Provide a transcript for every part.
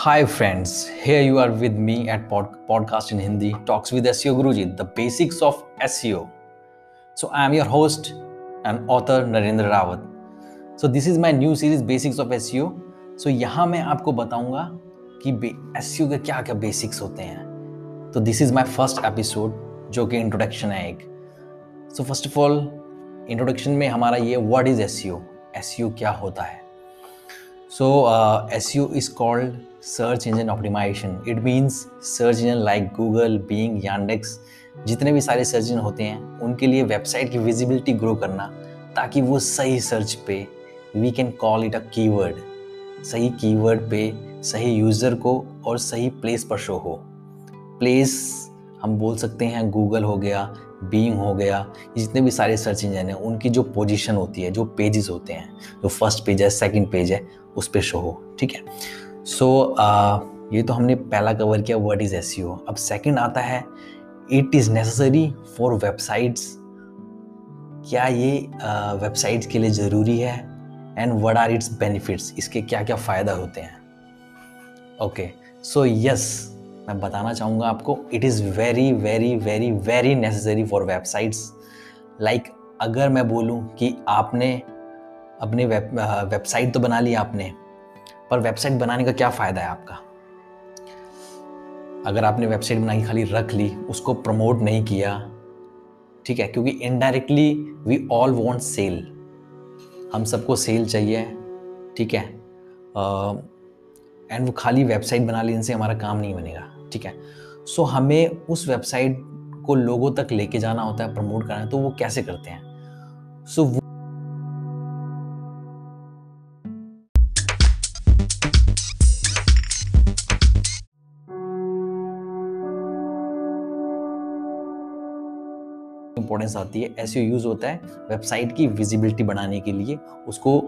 Hi friends hey you are with me at podcast in Hindi talks with S Guru ji the basics of S E O so I am your host and author Narendra Rawat so this is my new series basics of S E O so यहाँ मैं आपको बताऊँगा कि S के क्या क्या basics होते हैं। तो this is my first episode जो कि इंट्रोडक्शन है एक। So first of all introduction में हमारा ये word is S E O S E O क्या होता है? So S E O is called search engine optimisation it means search engine like Google Bing Yandex जितने भी सारे सर्च इंजन होते हैं, उनके लिए वेबसाइट की विजिबिलिटी ग्रो करना, ताकि वो सही सर्च पे we can call it a keyword सही कीवर्ड पे सही यूज़र को और सही प्लेस पर शो हो. प्लेस हम बोल सकते हैं गूगल हो गया बींग हो गया, जितने भी सारे सर्च इंजन हैं, उनकी जो पोजीशन होती है, जो पेजेस होते हैं, जो फ़र्स्ट पेज है सेकंड पेज है, उस पर शो हो, ठीक है? सो so, uh, ये तो हमने पहला कवर किया वर्ड इज़ एस अब सेकेंड आता है it is necessary for websites क्या ये वेबसाइट्स uh, के लिए ज़रूरी है? And what are its benefits इसके क्या क्या फ़ायदा होते हैं? ओके सो यस मैं बताना चाहूँगा आपको it is very very very very necessary for websites like अगर मैं बोलूँ कि आपने अपने वेब वेबसाइट तो बना ली आपने पर वेबसाइट बनाने का क्या फ़ायदा है आपका? अगर आपने वेबसाइट बनाई खाली रख ली उसको प्रमोट नहीं किया ठीक है? क्योंकि indirectly we all want sell हम सबको सेल चाहिए ठीक है? एंड वो खाली वेबसाइट बना ली इनसे हमारा काम नहीं बनेगा ठीक है? सो so, हमें उस वेबसाइट को लोगों तक लेके जाना होता है प्रमोट करना है तो वो कैसे करते हैं? सो so, इंपॉर्टेंस आती है, ऐसे यूज़ होता है वेबसाइट की विजिबिलिटी बढ़ाने के लिए, उसको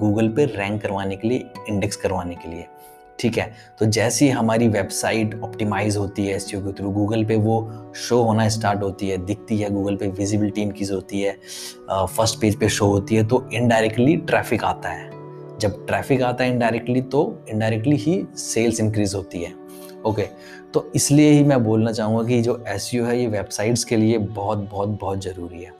गूगल पे रैंक करवाने के लिए इंडेक्स करवाने के लिए। ठीक है? तो जैसे ही हमारी वेबसाइट ऑप्टिमाइज होती है एस के थ्रू गूगल पे वो शो होना स्टार्ट होती है, दिखती है गूगल पे विजिबिलिटी इंक्रीज होती है फ़र्स्ट पेज पे शो होती है तो इनडायरेक्टली ट्रैफ़िक आता है। जब ट्रैफ़िक आता है इनडायरेक्टली तो इनडायरेक्टली ही सेल्स इंक्रीज होती है। ओके तो इसलिए ही मैं बोलना चाहूँगा कि जो एसयू है, ये वेबसाइट्स के लिए बहुत बहुत बहुत ज़रूरी है।